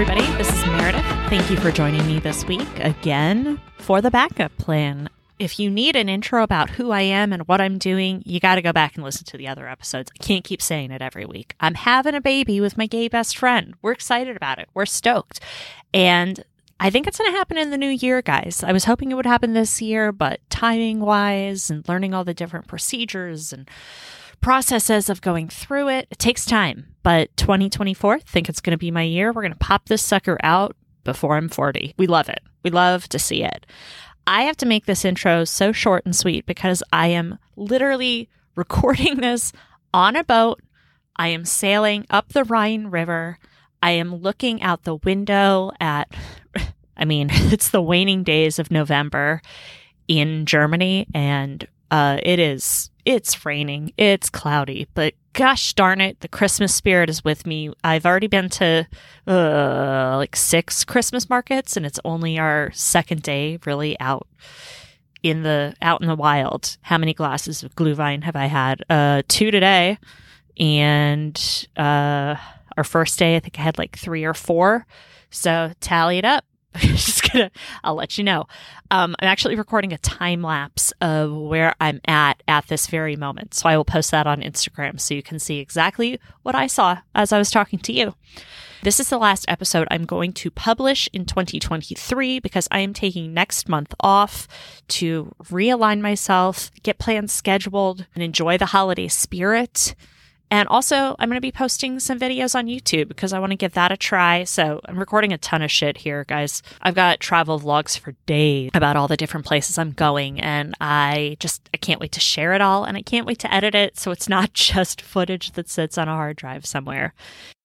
everybody. This is Meredith. Thank you for joining me this week again for the backup plan. If you need an intro about who I am and what I'm doing, you got to go back and listen to the other episodes. I can't keep saying it every week. I'm having a baby with my gay best friend. We're excited about it. We're stoked. And I think it's going to happen in the new year, guys. I was hoping it would happen this year, but timing wise and learning all the different procedures and processes of going through it, it takes time. But 2024, I think it's going to be my year. We're going to pop this sucker out before I'm 40. We love it. We love to see it. I have to make this intro so short and sweet because I am literally recording this on a boat. I am sailing up the Rhine River. I am looking out the window at, I mean, it's the waning days of November in Germany, and uh, it is it's raining, it's cloudy, but gosh darn it, the Christmas spirit is with me. I've already been to uh, like six Christmas markets, and it's only our second day really out in the out in the wild. How many glasses of Glühwein have I had? Uh, two today, and uh, our first day, I think I had like three or four. So tally it up. just gonna i'll let you know. Um, i'm actually recording a time lapse of where i'm at at this very moment. So i will post that on instagram so you can see exactly what i saw as i was talking to you. This is the last episode i'm going to publish in 2023 because i am taking next month off to realign myself get plans scheduled and enjoy the holiday spirit and also, I'm going to be posting some videos on YouTube because I want to give that a try. So I'm recording a ton of shit here, guys. I've got travel vlogs for days about all the different places I'm going. And I just, I can't wait to share it all. And I can't wait to edit it. So it's not just footage that sits on a hard drive somewhere.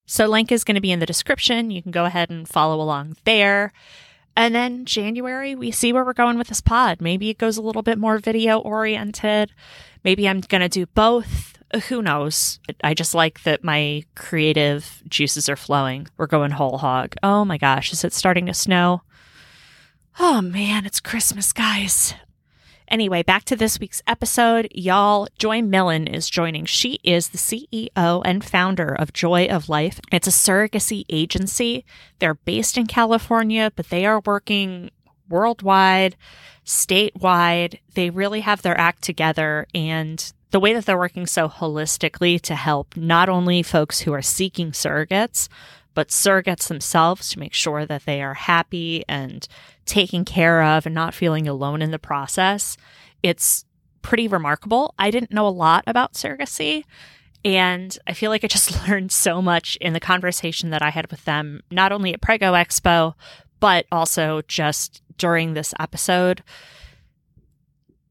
So link is going to be in the description. You can go ahead and follow along there. And then January, we see where we're going with this pod. Maybe it goes a little bit more video oriented. Maybe I'm going to do both who knows? I just like that my creative juices are flowing. We're going whole hog. Oh my gosh, is it starting to snow? Oh man, it's Christmas, guys. Anyway, back to this week's episode. Y'all, Joy Millan is joining. She is the CEO and founder of Joy of Life. It's a surrogacy agency. They're based in California, but they are working worldwide, statewide. They really have their act together and the way that they're working so holistically to help not only folks who are seeking surrogates, but surrogates themselves to make sure that they are happy and taken care of and not feeling alone in the process. It's pretty remarkable. I didn't know a lot about surrogacy. And I feel like I just learned so much in the conversation that I had with them, not only at Prego Expo, but also just during this episode.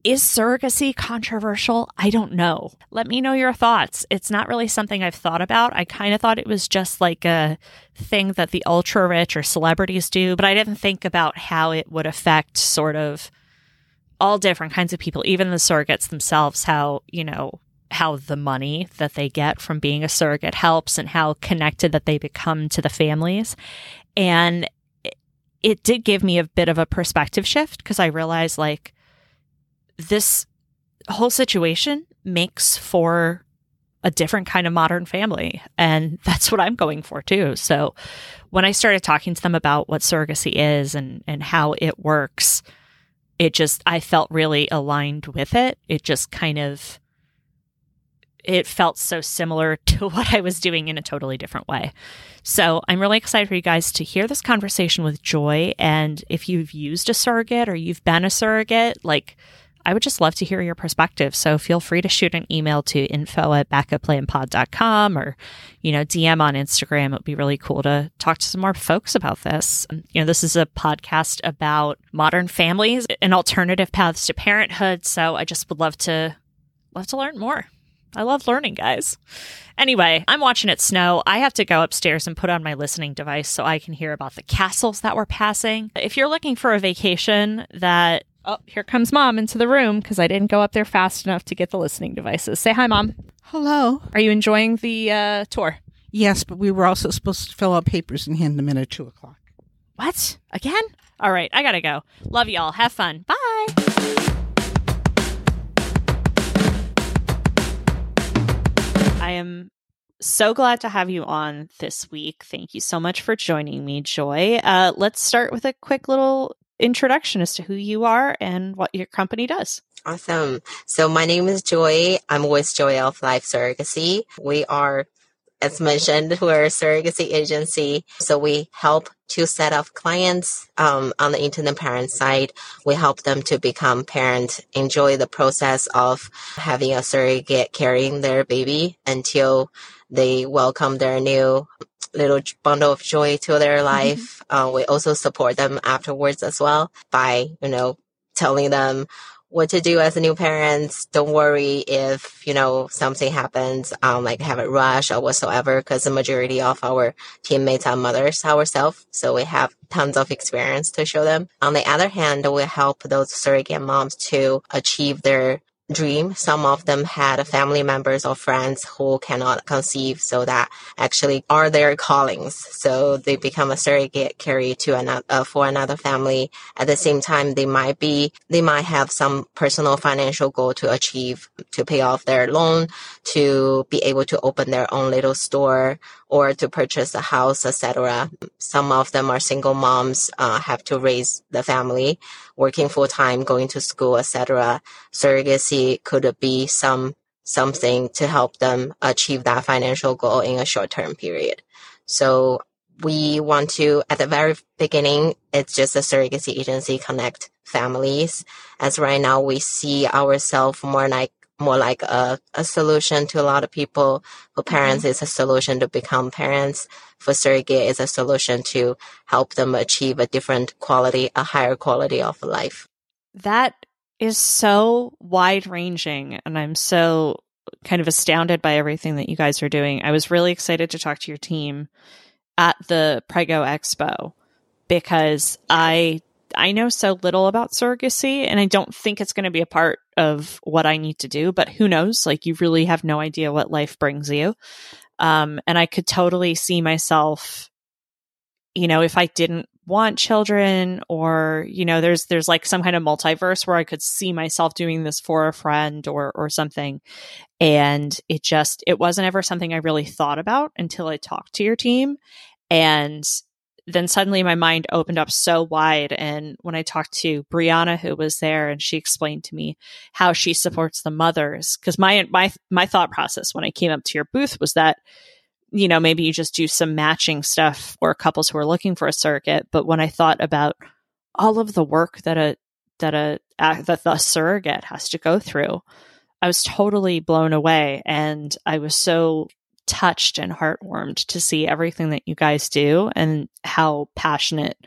Is surrogacy controversial? I don't know. Let me know your thoughts. It's not really something I've thought about. I kind of thought it was just like a thing that the ultra rich or celebrities do, but I didn't think about how it would affect sort of all different kinds of people, even the surrogates themselves, how, you know, how the money that they get from being a surrogate helps and how connected that they become to the families. And it did give me a bit of a perspective shift because I realized like this whole situation makes for a different kind of modern family. And that's what I'm going for too. So when I started talking to them about what surrogacy is and, and how it works, it just, I felt really aligned with it. It just kind of, it felt so similar to what I was doing in a totally different way. So I'm really excited for you guys to hear this conversation with Joy. And if you've used a surrogate or you've been a surrogate, like, I would just love to hear your perspective. So feel free to shoot an email to info at backupplanpod.com or, you know, DM on Instagram. It would be really cool to talk to some more folks about this. Um, you know, this is a podcast about modern families and alternative paths to parenthood. So I just would love to love to learn more. I love learning, guys. Anyway, I'm watching it snow. I have to go upstairs and put on my listening device so I can hear about the castles that we're passing. If you're looking for a vacation that Oh, here comes mom into the room because I didn't go up there fast enough to get the listening devices. Say hi, mom. Hello. Are you enjoying the uh, tour? Yes, but we were also supposed to fill out papers and hand them in at two o'clock. What? Again? All right, I gotta go. Love y'all. Have fun. Bye. I am So glad to have you on this week. Thank you so much for joining me, Joy. Uh, let's start with a quick little introduction as to who you are and what your company does. Awesome. So my name is Joy. I'm with Joy of Life Surrogacy. We are as mentioned, we're a surrogacy agency. So we help two set of clients um, on the intended parent side. We help them to become parents, enjoy the process of having a surrogate carrying their baby until they welcome their new little bundle of joy to their mm-hmm. life. Mm-hmm. Uh, we also support them afterwards as well by, you know, telling them what to do as a new parents. Don't worry if, you know, something happens, um, like have a rush or whatsoever, because the majority of our teammates are mothers ourselves. So we have tons of experience to show them. On the other hand, we help those surrogate moms to achieve their dream. Some of them had family members or friends who cannot conceive, so that actually are their callings. So they become a surrogate carry to another uh, for another family. At the same time, they might be they might have some personal financial goal to achieve to pay off their loan, to be able to open their own little store or to purchase a house, etc. Some of them are single moms, uh, have to raise the family, working full time, going to school, etc. Surrogacy could be some something to help them achieve that financial goal in a short term period. So we want to, at the very beginning, it's just a surrogacy agency connect families. As right now, we see ourselves more like more like a, a solution to a lot of people. For mm-hmm. parents, mm-hmm. it's a solution to become parents. For surrogate, it's a solution to help them achieve a different quality, a higher quality of life. That is so wide ranging. And I'm so kind of astounded by everything that you guys are doing. I was really excited to talk to your team at the Prego Expo because I I know so little about surrogacy and I don't think it's going to be a part of what I need to do, but who knows? Like you really have no idea what life brings you. Um, and I could totally see myself, you know, if I didn't want children or, you know, there's, there's like some kind of multiverse where I could see myself doing this for a friend or, or something. And it just, it wasn't ever something I really thought about until I talked to your team. And then suddenly my mind opened up so wide. And when I talked to Brianna, who was there, and she explained to me how she supports the mothers, because my my my thought process when I came up to your booth was that, you know, maybe you just do some matching stuff for couples who are looking for a surrogate. But when I thought about all of the work that a that a that the surrogate has to go through, I was totally blown away, and I was so touched and heartwarmed to see everything that you guys do and how passionate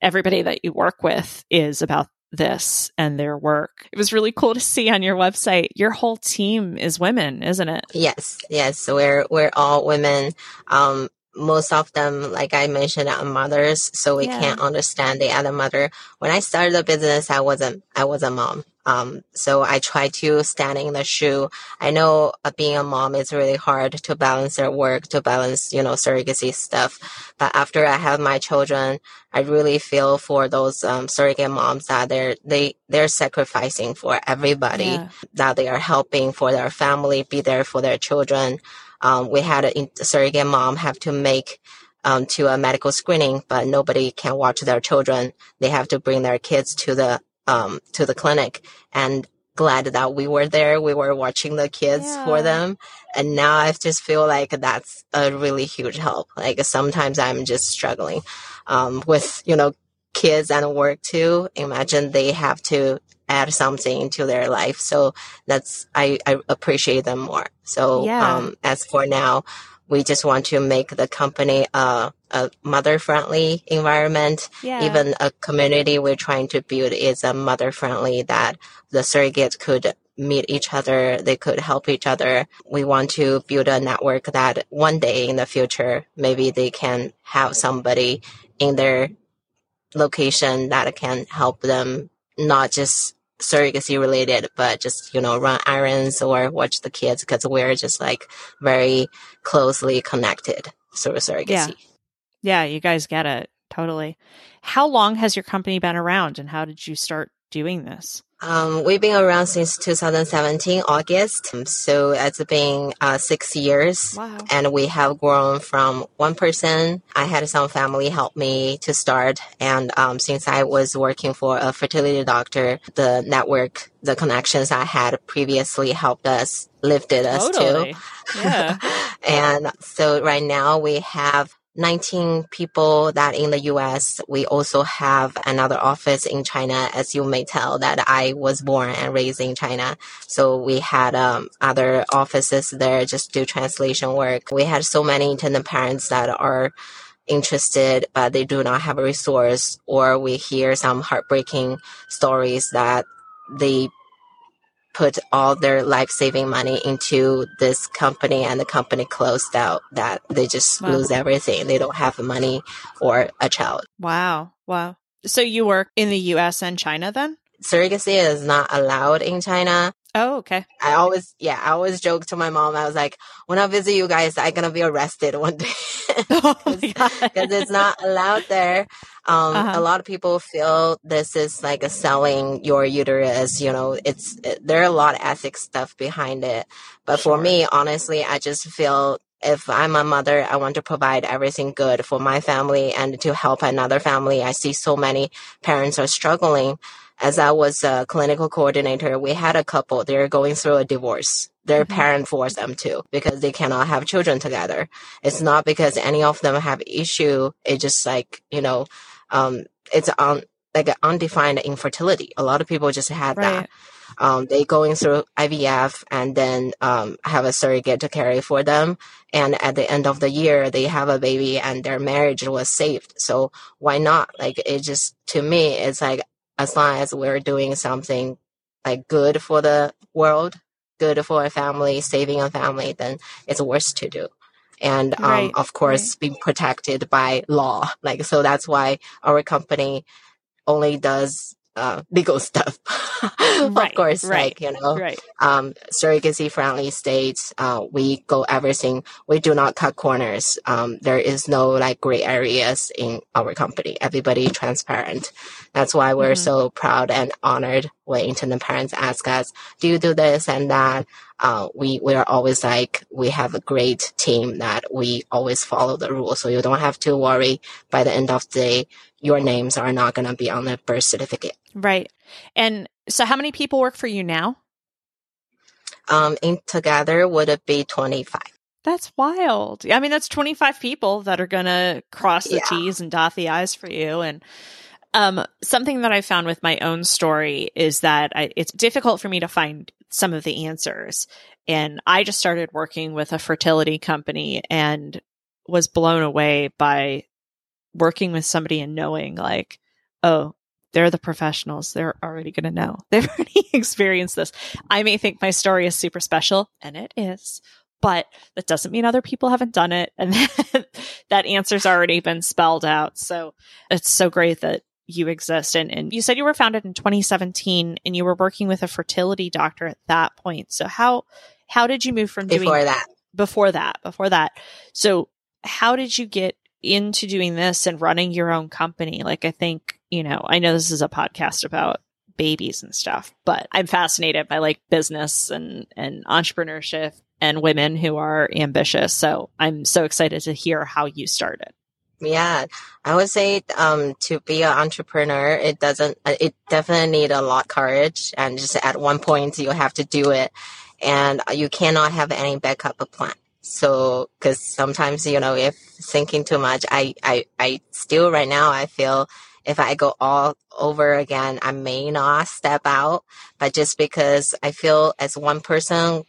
everybody that you work with is about this and their work. It was really cool to see on your website. Your whole team is women, isn't it? Yes, yes. So we're we're all women. Um, most of them, like I mentioned, are mothers, so we yeah. can't understand the other mother. When I started the business, I wasn't I was a mom. Um, so I try to stand in the shoe. I know uh, being a mom is really hard to balance their work, to balance, you know, surrogacy stuff. But after I have my children, I really feel for those um, surrogate moms that they're they they're sacrificing for everybody, yeah. that they are helping for their family, be there for their children. Um, we had a, a surrogate mom have to make um, to a medical screening, but nobody can watch their children. They have to bring their kids to the um, to the clinic and glad that we were there. We were watching the kids yeah. for them. And now I just feel like that's a really huge help. Like sometimes I'm just struggling, um, with, you know, kids and work too. Imagine they have to add something into their life. So that's, I, I appreciate them more. So, yeah. um, as for now, we just want to make the company a, a mother friendly environment. Yeah. Even a community we're trying to build is a mother friendly that the surrogates could meet each other. They could help each other. We want to build a network that one day in the future, maybe they can have somebody in their location that can help them not just surrogacy related, but just, you know, run errands or watch the kids because we're just like very closely connected through surrogacy. Yeah. yeah, you guys get it. Totally. How long has your company been around and how did you start doing this? Um, we've been around since 2017 August, so it's been uh, six years, Wow. and we have grown from one person. I had some family help me to start, and um, since I was working for a fertility doctor, the network, the connections I had previously helped us lifted us too. Totally. Yeah. And so right now we have 19 people that in the US. We also have another office in China, as you may tell that I was born and raised in China. So we had um, other offices there just do translation work. We had so many intended parents that are interested, but they do not have a resource, or we hear some heartbreaking stories that they put all their life saving money into this company and the company closed out that they just Wow. lose everything. They don't have money or a child. wow. Wow. So you work in the US and China then? Surrogacy is not allowed in China. Oh, okay. I always, yeah, I always joke to my mom. I was like, when I visit you guys, I'm going to be arrested one day. oh because it's not allowed there. Um, Uh-huh. A lot of people feel this is like a selling your uterus. You know, it's it, there are a lot of ethics stuff behind it. But Sure. for me, honestly, I just feel if I'm a mother, I want to provide everything good for my family and to help another family. I see so many parents are struggling. As I was a clinical coordinator, we had a couple. They're going through a divorce. Their Mhm. parent forced them to because they cannot have children together. It's not because any of them have issue. It's just like, you know, um, it's on like an undefined infertility. A lot of people just had that. Right. Um, they going through IVF and then um, have a surrogate to carry for them. And at the end of the year, they have a baby and their marriage was saved. So why not? Like it just to me, it's like as long as we're doing something like good for the world, good for a family, saving a family, then it's worth to do. And um, Right, of course, being protected by law. Like so, that's why our company only does uh, legal stuff. Right, of course, right, like you know, Right. um, surrogacy friendly states. Uh, we go everything. We do not cut corners. Um, there is no like gray areas in our company. Everybody transparent. That's why we're Mhm. so proud and honored when intended parents ask us, "Do you do this and that?" Uh, we we are always like we have a great team that we always follow the rules, so you don't have to worry. By the end of the day, your names are not gonna be on the birth certificate. Right. And so how many people work for you now? Um, in together would it be twenty five? That's wild. I mean, that's 25 people that are going to cross the Yeah. T's and dot the I's for you. And um, something that I found with my own story is that I, it's difficult for me to find some of the answers. And I just started working with a fertility company and was blown away by working with somebody and knowing, like, oh, they're the professionals. They're already going to know. They've already experienced this. I may think my story is super special, and it is, but that doesn't mean other people haven't done it and that, that answer's already been spelled out so it's so great that you exist and, and you said you were founded in 2017 and you were working with a fertility doctor at that point. So how how did you move from doing Before that, before that before that. So how did you get into doing this and running your own company? Like i think you know i know this is a podcast about babies and stuff but i'm fascinated by like business and and entrepreneurship and women who are ambitious. So i'm so excited to hear how you started Yeah, I would say um, to be an entrepreneur, it doesn't. uh, It definitely need a lot of courage, and just at one point you have to do it, and you cannot have any backup plan. So, because sometimes you know, if thinking too much, I, I, I still right now I feel if I go all over again, I may not step out, but just because I feel as one person,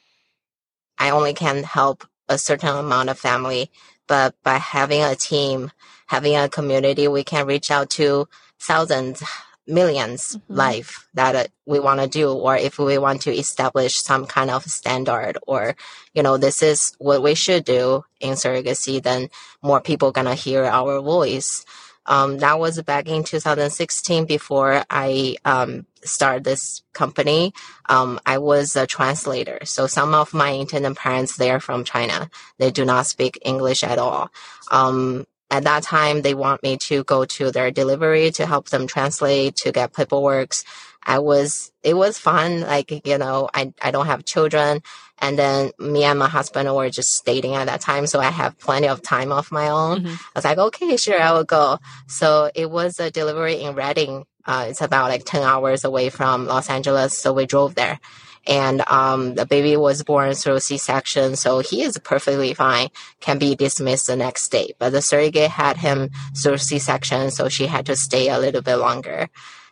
I only can help a certain amount of family but by having a team, having a community, we can reach out to thousands, 1000000s Mhm. life that uh, we want to do, or if we want to establish some kind of standard, or you know, this is what we should do in surrogacy, then more people gonna hear our voice. Um, that was back in 2016 before I um, started this company. Um, I was a translator. So some of my intended parents, they're from China. They do not speak English at all. Um, at that time, they want me to go to their delivery to help them translate, to get paperwork. I was, it was fun. Like, you know, I, I don't have children. And then me and my husband were just dating at that time. So I have plenty of time of my own. Mhm. I was like, okay, sure, I will go. So it was a delivery in Redding. Uh, it's about like 10 hours away from Los Angeles. So we drove there. And um, the baby was born through C-section, so he is perfectly fine. Can be dismissed the next day. But the surrogate had him through C-section, so she had to stay a little bit longer.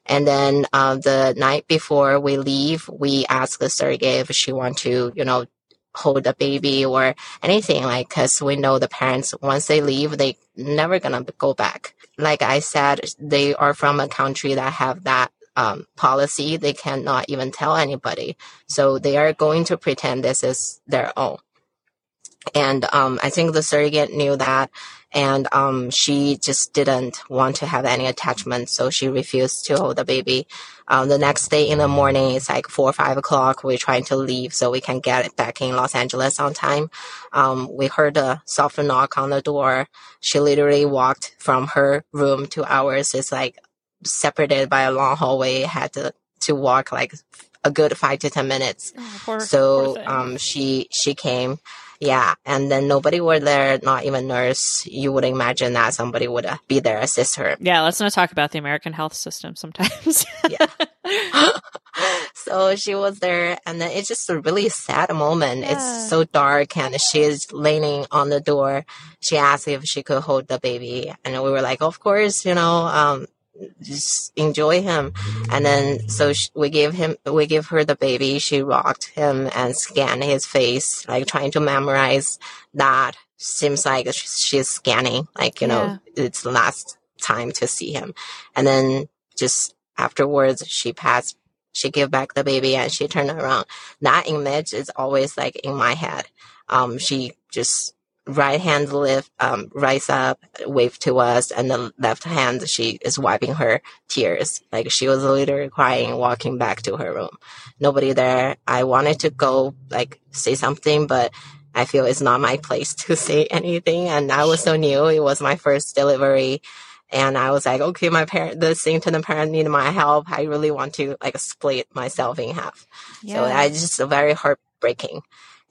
And then uh, the night before we leave, we ask the surrogate if she want to, you know, hold the baby or anything like because we know the parents once they leave they never gonna go back. Like i said they are from a country that have that um, policy. They cannot even tell anybody. So they are going to pretend this is their own and um, i think the surrogate knew that and um, she just didn't want to have any attachment so she refused to hold the baby um, the next day in the morning, it's like four or five o'clock. We're trying to leave so we can get back in Los Angeles on time. Um, we heard a soft knock on the door. She literally walked from her room to ours. It's like separated by a long hallway. Had to, to walk like a good five to 10 minutes. Oh, poor- poor So, thing. um, she, she came. Yeah. And then nobody were there, not even nurse. You would imagine that somebody would uh, be there, assist her. yeah, let's not talk about the American health system sometimes. Yeah. so she was there and then it's just a really sad moment Yeah. it's so dark and she's leaning on the door she asked if she could hold the baby and we were like of course you know um just enjoy him. And then so sh- we gave him we give her the baby. She rocked him and scanned his face like trying to memorize that. Seems like sh- she's scanning like you know it's the last time to see him. And then just afterwards she passed she gave back the baby and she turned around. That image is always like in my head. Um she just right hand lift um rise up wave to us and the left hand she is wiping her tears like she was literally crying walking back to her room nobody there i wanted to go like say something but I feel it's not my place to say anything. And I was so new. It was my first delivery. And I was like, okay, my parent, the Singleton parent need my help. I really want to like split myself in half. Yeah. So I just very heartbreaking.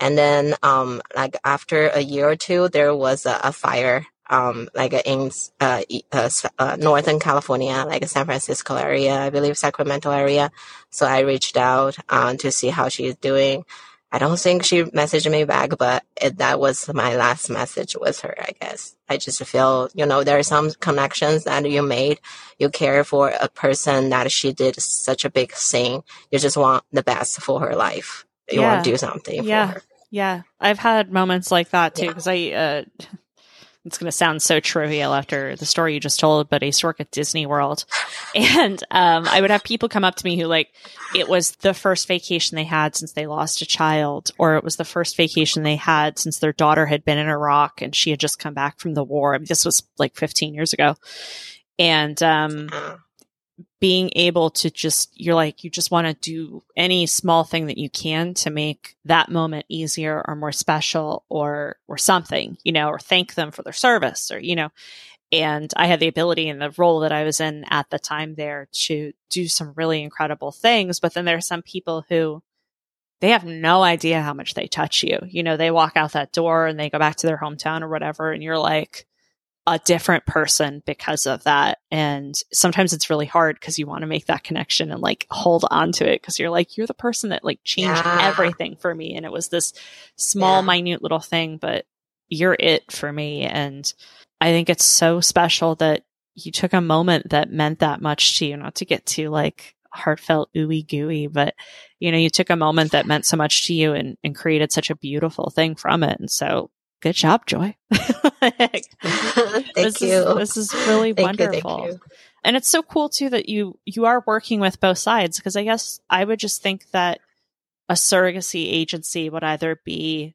And then, um, like after a year or two, there was a, a fire, um, like in, uh, uh, uh, Northern California, like San Francisco area, I believe Sacramento area. So I reached out, um, to see how she's doing. I don't think she messaged me back, but it, that was my last message with her, I guess. I just feel, you know, there are some connections that you made. You care for a person that she did such a big thing. You just want the best for her life. You Yeah. want to do something Yeah. for her. Yeah, I've had moments like that too Yeah. because I. Uh, it's going to sound so trivial after the story you just told, but I used to work at Disney World, and um, I would have people come up to me who like it was the first vacation they had since they lost a child, or it was the first vacation they had since their daughter had been in Iraq and she had just come back from the war. I mean, this was like 15 years ago, and um, Uh, being able to just you're like you just want to do any small thing that you can to make that moment easier or more special or or something you know or thank them for their service or you know. And i had the ability in the role that i was in at the time there to do some really incredible things but then there are some people who they have no idea how much they touch you. You know they walk out that door and they go back to their hometown or whatever and you're like a different person because of that. And sometimes it's really hard because you want to make that connection and like hold on to it because you're like, you're the person that like changed Yeah. everything for me. And it was this small, Yeah. minute little thing, but you're it for me. And I think it's so special that you took a moment that meant that much to you, not to get too like heartfelt ooey gooey, but you know, you took a moment that meant so much to you and, and created such a beautiful thing from it. And so good job, Joy. thank this you. Is, this is really Thank you, wonderful. thank you. And it's so cool too that you you are working with both sides because I guess I would just think that a surrogacy agency would either be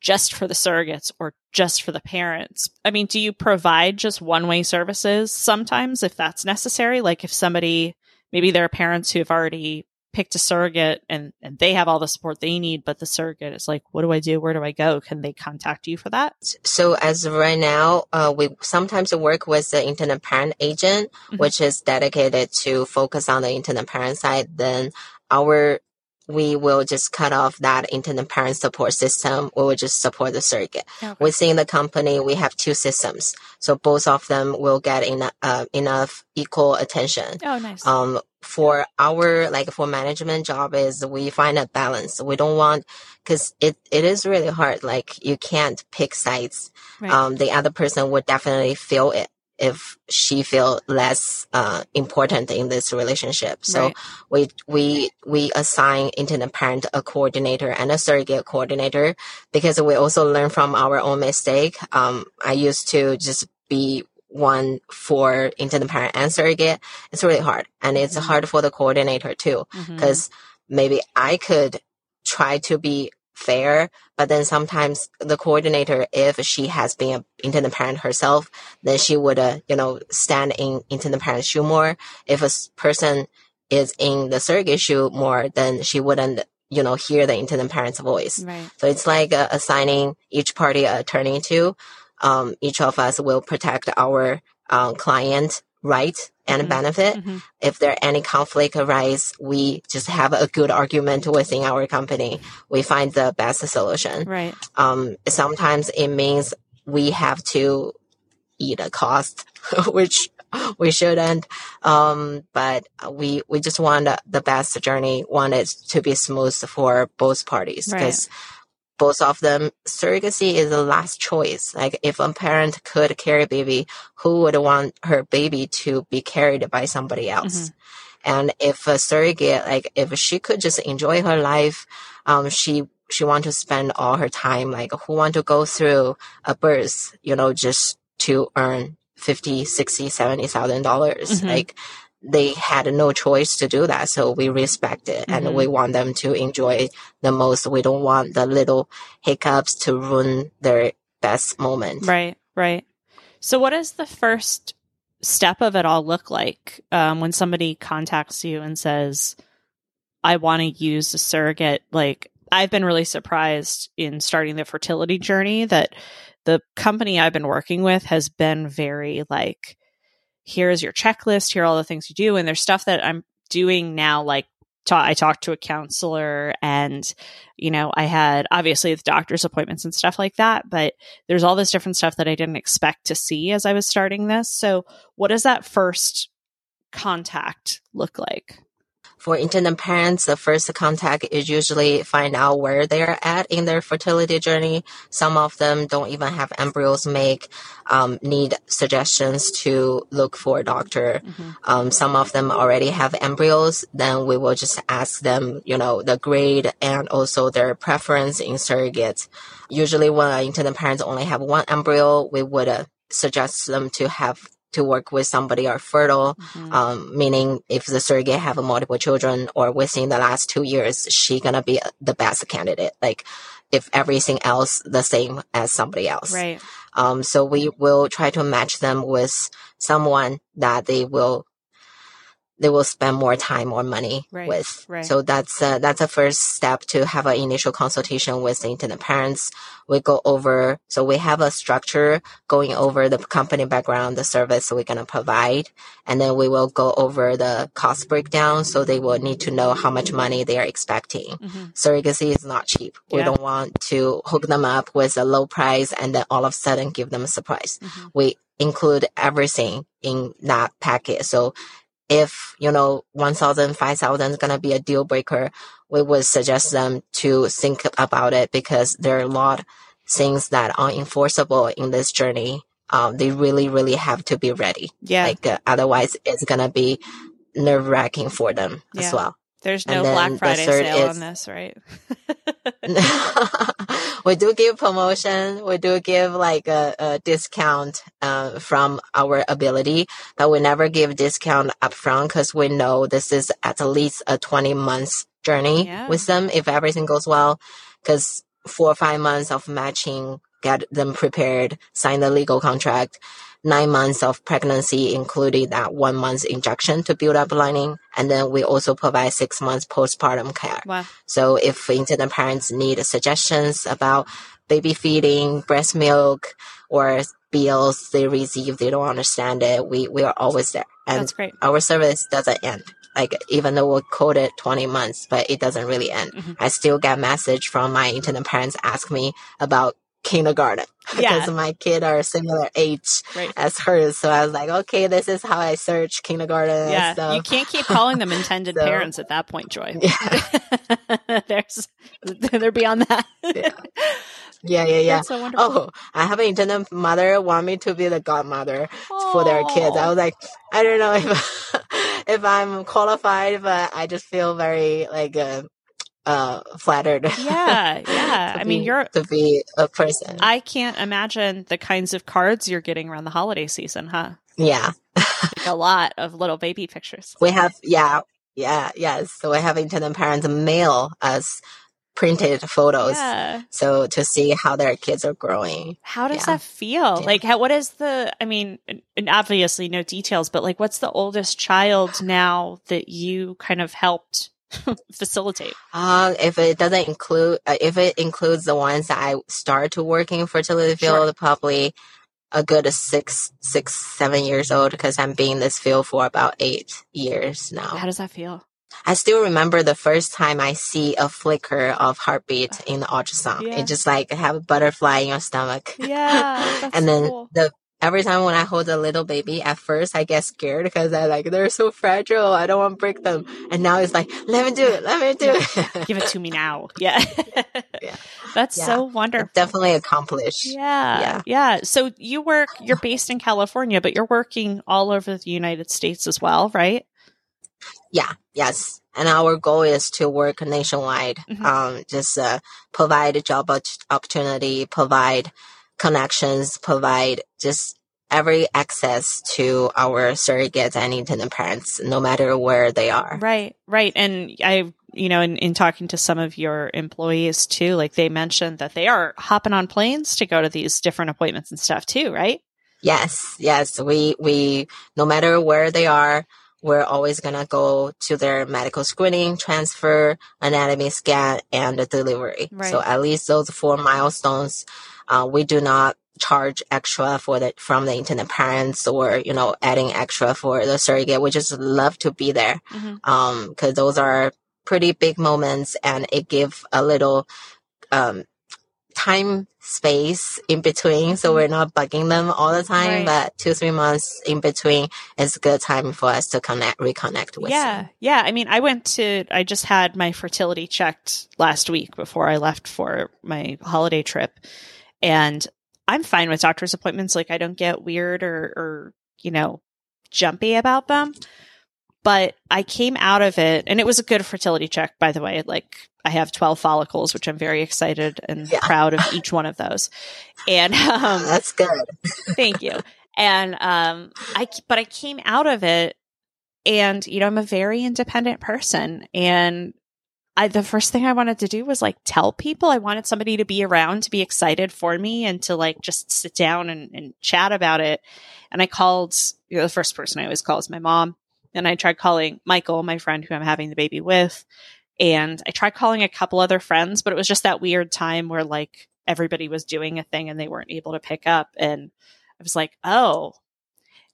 just for the surrogates or just for the parents. I mean, do you provide just one-way services sometimes if that's necessary? Like if somebody maybe there are parents who have already picked a surrogate and, and they have all the support they need, but the surrogate is like, what do I do? Where do I go? Can they contact you for that? So as of right now, uh, we sometimes work with the intended parent agent, Mhm. which is dedicated to focus on the intended parent side. Then our we will just cut off that intended parent support system. We will just support the surrogate. Okay. Within the company, we have two systems, so both of them will get enough uh, enough equal attention. Oh, nice. um for our like for management job is we find a balance we don't want because it it is really hard like you can't pick sides Right. um the other person would definitely feel it if she feel less uh important in this relationship so Right. we we we assign intended parent a coordinator and a surrogate coordinator because we also learn from our own mistake um i used to just be one for intended parent and surrogate it's really hard and it's Mhm. hard for the coordinator too because maybe i could try to be fair but then sometimes the coordinator if she has been an intended parent herself then she would uh, you know stand in intended parent shoe more if a person is in the surrogate shoe more then she wouldn't you know hear the intended parent's voice right. so it's like uh, assigning each party a attorney to. Um, each of us will protect our um, client right and Mhm. benefit. Mhm. If there any conflict arise, we just have a good argument within our company. We find the best solution. Right. Um, sometimes it means we have to eat a cost, which we shouldn't. Um, but we, we just want the best journey, want it to be smooth for both parties Right. because both of them, surrogacy is the last choice. Like if a parent could carry a baby, who would want her baby to be carried by somebody else? And if a surrogate, like if she could just enjoy her life, um, she, she want to spend all her time, like who want to go through a birth, you know, just to earn 50, 60, 70,000 dollars. Mhm. Like they had no choice to do that. So we respect it Mhm. and we want them to enjoy the most. We don't want the little hiccups to ruin their best moment. Right. Right. So, what does the first step of it all look like um, when somebody contacts you and says, I want to use a surrogate? Like, I've been really surprised in starting the fertility journey that the company I've been working with has been very like, here's your checklist, here are all the things you do. And there's stuff that I'm doing now, like, I talked to a counselor and, you know, I had obviously the doctor's appointments and stuff like that, but there's all this different stuff that I didn't expect to see as I was starting this. So, what does that first contact look like? For intended parents, the first contact is usually find out where they're at in their fertility journey. Some of them don't even have embryos make, um, need suggestions to look for a doctor. Um, some of them already have embryos. Then we will just ask them, you know, the grade and also their preference in surrogates. Usually when intended parents only have one embryo, we would uh, suggest them to have to work with somebody are fertile Mhm. um, meaning if the surrogate have multiple children or within the last two years, she gonna be the best candidate. Like if everything else the same as somebody else. Right. Um, so we will try to match them with someone that they will they will spend more time or money Right, with. right. So that's uh, that's a first step to have an initial consultation with the intended parents. We go over so we have a structure going over the company background, the service we're gonna provide, and then we will go over the cost breakdown. So they will need to know how much money they are expecting Mhm. surrogacy is not cheap. We don't want to hook them up with a low price and then all of a sudden give them a surprise. Mhm. We include everything in that package. So if, you know, 1,000, 5,000 is going to be a deal breaker, we would suggest them to think about it because there are a lot of things that are enforceable in this journey. Um, they really, really have to be ready. Yeah. Like, uh, otherwise it's going to be nerve wracking for them Yeah. as well. There's no Black Friday sale is- on this, right? we do give promotion. We do give like a, a discount uh, from our ability, but we never give discount upfront because we know this is at least a 20 months journey Yeah. with them if everything goes well. Because four or five months of matching, get them prepared, sign the legal contract. Nine months of pregnancy, including that one month injection to build up lining. And then we also provide six months postpartum care. Wow. So if intended parents need suggestions about baby feeding, breast milk, or bills they receive, they don't understand it, we, we are always there. And That's great. our service doesn't end. Like even though we coded 20 months, but it doesn't really end. Mhm. I still get message from my intended parents ask me about kindergarten Yeah. because my kid are similar age Right. as hers. So I was like, okay, this is how I search kindergarten Yeah, you can't keep calling them intended So- parents at that point, Joy. Yeah. There's they're beyond that. Yeah. Yeah, yeah, yeah. That's so wonderful. Oh, I have an intended mother want me to be the godmother for their kids. I was like, I don't know if if I'm qualified, but I just feel very like uh, uh flattered. Yeah, yeah. to I mean, you're to be a person. I can't imagine the kinds of cards you're getting around the holiday season, huh? yeah, Like a lot of little baby pictures. we have. Yeah, yeah, yes. So we have intended parents mail us printed photos. Yeah. So to see how their kids are growing. How does Yeah. that feel? Yeah. Like, how, what is the, I mean, and obviously no details, but like, what's the oldest child now that you kind of helped facilitate? Uh, if it doesn't include, uh, if it includes the ones that I start to work in fertility Sure. field, probably a good six, six, seven years old because I'm being this field for about eight years now. How does that feel? I still remember the first time I see a flicker of heartbeat in the ultrasound. Yeah. It just like have a butterfly in your stomach. Yeah. That's and then cool. the every time when I hold a little baby, at first I get scared because I like they're so fragile. I don't want to break them. And now it's like, let me do it. Let me do it. Give it to me now. Yeah. Yeah. That's Yeah. so wonderful. Definitely accomplished. Yeah, yeah. Yeah. So you work, you're based in California, but you're working all over the United States as well, right? Yeah, yes. And our goal is to work nationwide. Mhm. Um, just uh, provide a job opportunity, provide connections, provide just every access to our surrogates and intended parents, no matter where they are. Right, right. And I, you know, in, in talking to some of your employees too, like they mentioned that they are hopping on planes to go to these different appointments and stuff too, right? Yes, yes. We we no matter where they are, we're always gonna go to their medical screening, transfer, anatomy scan, and the delivery. Right. So at least those four milestones, uh, we do not charge extra for the from the intended parents or you know adding extra for the surrogate. We just love to be there Mhm. um because those are pretty big moments and it give a little um time space in between so we're not bugging them all the time Mm-hmm. Right. but two three months in between is a good time for us to connect reconnect with Yeah, them. yeah. I mean, I went to, I just had my fertility checked last week before I left for my holiday trip. And I'm fine with doctor's appointments. Like, I don't get weird or, or, you know, jumpy about them. But I came out of it, and it was a good fertility check, by the way. Like, I have 12 follicles, which I'm very excited and Yeah. proud of each one of those. And, um, that's good Thank you. And um I but I came out of it and you know I'm a very independent person and I the first thing I wanted to do was like tell people I wanted somebody to be around to be excited for me and to like just sit down and, and chat about it. And I called you know, the first person I always call is my mom. And I tried calling Michael, my friend who I'm having the baby with. And I tried calling a couple other friends, but it was just that weird time where like everybody was doing a thing and they weren't able to pick up. And I was like, oh,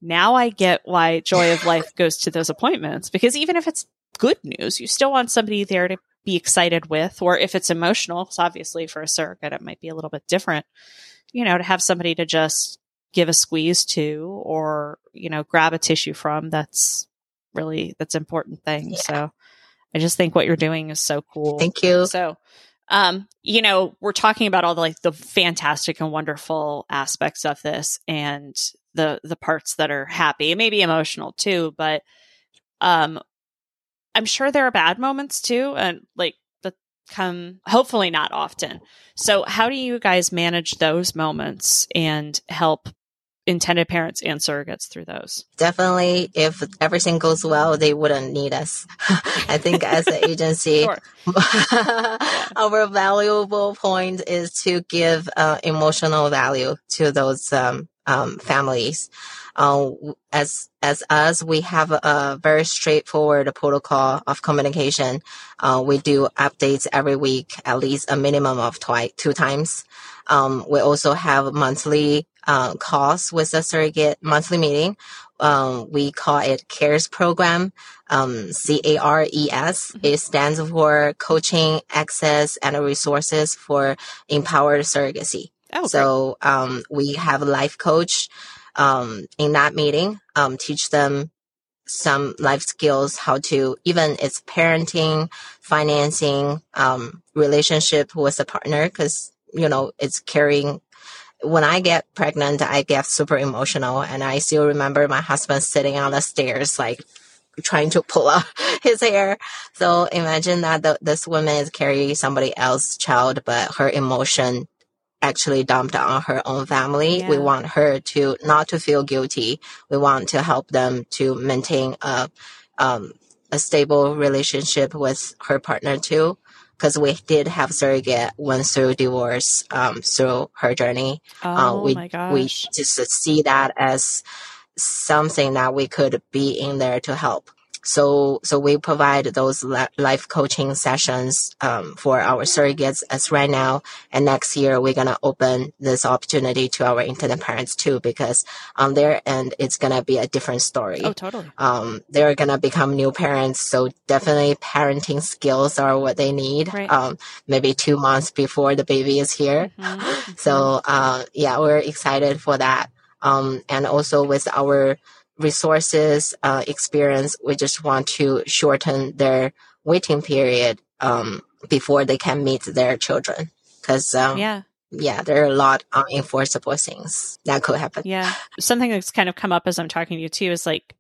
now I get why Joy of Life goes to those appointments because even if it's good news, you still want somebody there to be excited with, or if it's emotional, because obviously for a surrogate, it might be a little bit different, you know, to have somebody to just give a squeeze to or, you know, grab a tissue from. That's really, that's important thing. Yeah. So I just think what you're doing is so cool. thank you So, um, you know, we're talking about all the like the fantastic and wonderful aspects of this and the the parts that are happy, maybe emotional too, but um I'm sure there are bad moments too and like that come hopefully not often. So, how do you guys manage those moments and help intended parents and surrogates through those? definitely if everything goes well they wouldn't need us i think as an agency our valuable point is to give uh, emotional value to those um, um, families. Uh, as as us, we have a very straightforward protocol of communication. Uh, we do updates every week, at least a minimum of twice, two times. Um, we also have monthly uh, calls with the surrogate monthly meeting. Um, we call it CARES program, um, C-A-R-E-S. Mm-hmm. It stands for Coaching, Access, and Resources for Empowered Surrogacy. Oh, so um, we have a life coach um, in that meeting, um, teach them some life skills, how to even it's parenting, financing, um, relationship with a partner, because you know it's carrying. When I get pregnant, I get super emotional, and I still remember my husband sitting on the stairs, like trying to pull out his hair. So imagine that the, this woman is carrying somebody else's child, but her emotion actually dumped on her own family. Yeah. We want her to not to feel guilty. We want to help them to maintain a um, a stable relationship with her partner too. Because we did have surrogate went through divorce um, through her journey. Uh, oh uh, we, my gosh! We just see that as something that we could be in there to help. So, so we provide those life coaching sessions, um, for our surrogates as right now. And next year, we're going to open this opportunity to our intended parents too, because on their end, it's going to be a different story. Oh, totally. Um, they're going to become new parents. So definitely parenting skills are what they need. Right. Um, maybe two months before the baby is here. Mm-hmm. So, uh, yeah, we're excited for that. Um, and also with our resources, uh, experience. We just want to shorten their waiting period um, before they can meet their children. Because um, yeah, yeah, there are a lot of unenforceable things that could happen. Yeah, something that's kind of come up as I'm talking to you too is like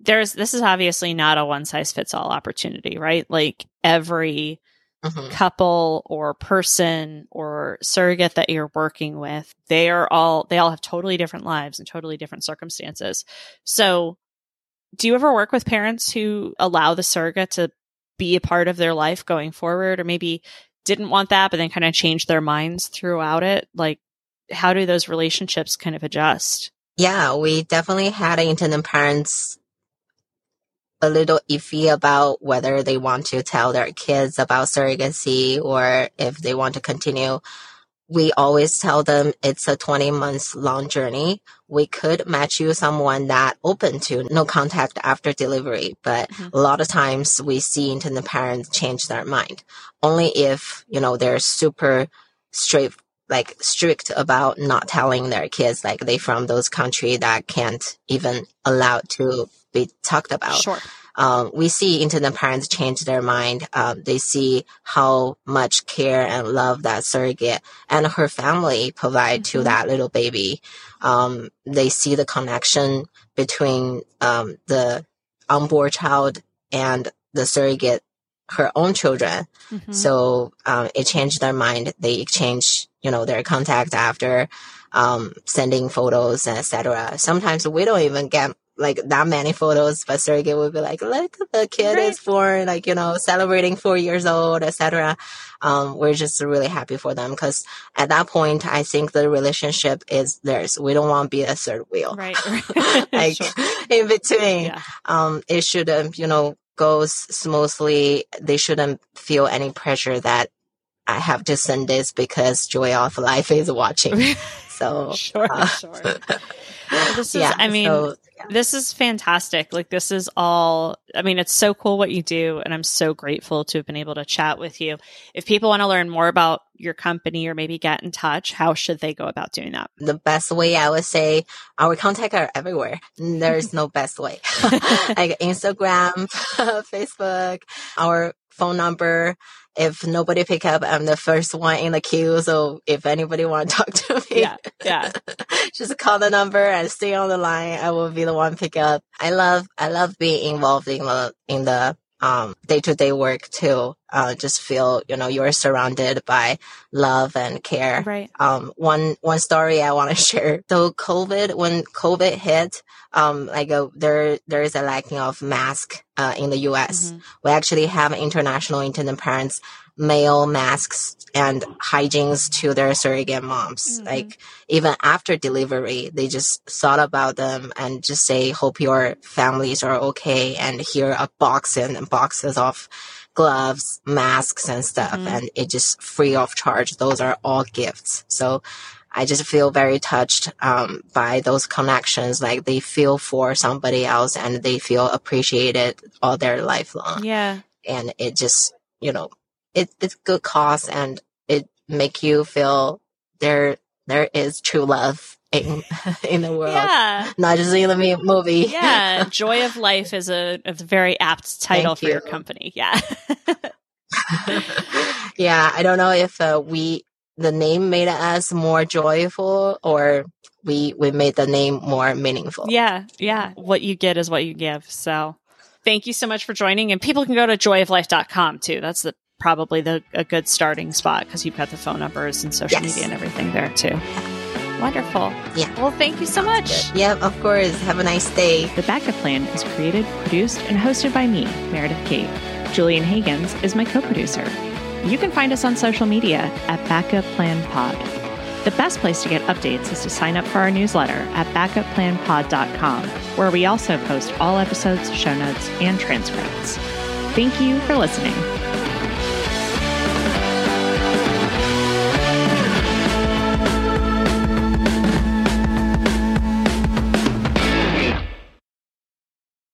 there's this is obviously not a one size fits all opportunity, right? Like every mm-hmm. couple or person or surrogate that you're working with, they are all, they all have totally different lives and totally different circumstances. So do you ever work with parents who allow the surrogate to be a part of their life going forward or maybe didn't want that, but then kind of changed their minds throughout it? Like, how do those relationships kind of adjust? Yeah, we definitely had intended parents a little iffy about whether they want to tell their kids about surrogacy or if they want to continue. We always tell them it's a 20 months long journey. We could match you someone that open to no contact after delivery, but mm-hmm. a lot of times we see intended parents change their mind only if, you know, they're super straight like strict about not telling their kids like they from those country that can't even allow to be talked about. Sure. Um, we see intended parents change their mind. Um, they see how much care and love that surrogate and her family provide mm-hmm. to that little baby. Um, they see the connection between um, the unborn child and the surrogate, her own children. Mm-hmm. So um, it changed their mind. They exchange, you know, their contact after um, sending photos, etc. Sometimes we don't even get like that many photos, but Sergey would be like, look, the kid right. is born, like, you know, celebrating four years old, etc. Um, we're just really happy for them because at that point, I think the relationship is theirs. We don't want to be a third wheel. Right. like sure. in between. Yeah. Um, it shouldn't, you know, go smoothly. They shouldn't feel any pressure that I have to send this because Joy of Life is watching. So, sure, uh, sure. this is, yeah, I mean, so, this is fantastic. Like this is all I mean, it's so cool what you do and I'm so grateful to have been able to chat with you. If people want to learn more about your company or maybe get in touch, how should they go about doing that? The best way I would say our contact are everywhere. There's no best way. like Instagram, Facebook, our phone number. If nobody pick up, I'm the first one in the queue. So if anybody want to talk to me, yeah, yeah. just call the number and stay on the line. I will be the one pick up. I love, I love being involved in the, in the, um, day to day work too. Uh, just feel, you know, you're surrounded by love and care. Right. Um, one, one story I want to share. So COVID, when COVID hit, um, like uh, there, there is a lacking of mask, uh, in the U.S. Mhm. We actually have international intended parents mail masks and hygienes to their surrogate moms. Mhm. Like even after delivery, they just thought about them and just say, hope your families are okay. And here are boxes and boxes of gloves, masks and stuff. Mhm. And it just free of charge. Those are all gifts. So I just feel very touched um, by those connections. Like they feel for somebody else and they feel appreciated all their life long Yeah. and it just you know it, it's good cause and it make you feel there there is true love in in the world Yeah. not just in the movie Yeah. Joy of Life is a, a very apt title Thank for your company. Yeah. yeah i don't know if uh, we the name made us more joyful or we we made the name more meaningful Yeah, yeah. What you get is what you give. So thank you so much for joining. And people can go to joyoflife.com too. That's the probably the a good starting spot because you've got the phone numbers and social Yes. media and everything there too. Wonderful. Yeah. Well, thank you so much. yeah of course have a nice day The Backup Plan is created, produced, and hosted by me, Meredith Kate. Julian Hagins is my co-producer. You can find us on social media at Backup Plan Pod. The best place to get updates is to sign up for our newsletter at backupplanpod.com, where we also post all episodes, show notes, and transcripts. Thank you for listening.